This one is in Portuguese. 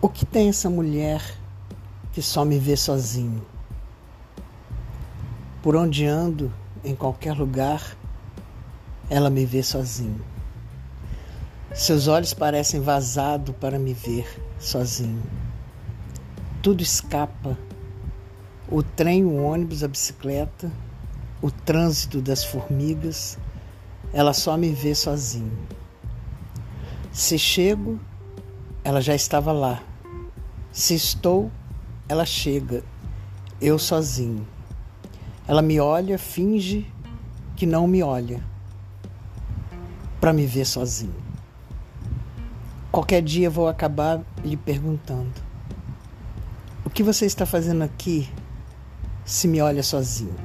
O que tem essa mulher que só me vê sozinho? Por onde ando, em qualquer lugar, ela me vê sozinho. Seus olhos parecem vazado para me ver sozinho. Tudo escapa. O trem, o ônibus, a bicicleta, o trânsito das formigas, ela só me vê sozinho. Se chego, ela já estava lá. Se estou, ela chega, eu sozinho. Ela me olha, finge que não me olha, para me ver sozinho. Qualquer dia vou acabar lhe perguntando: O que você está fazendo aqui se me olha sozinho?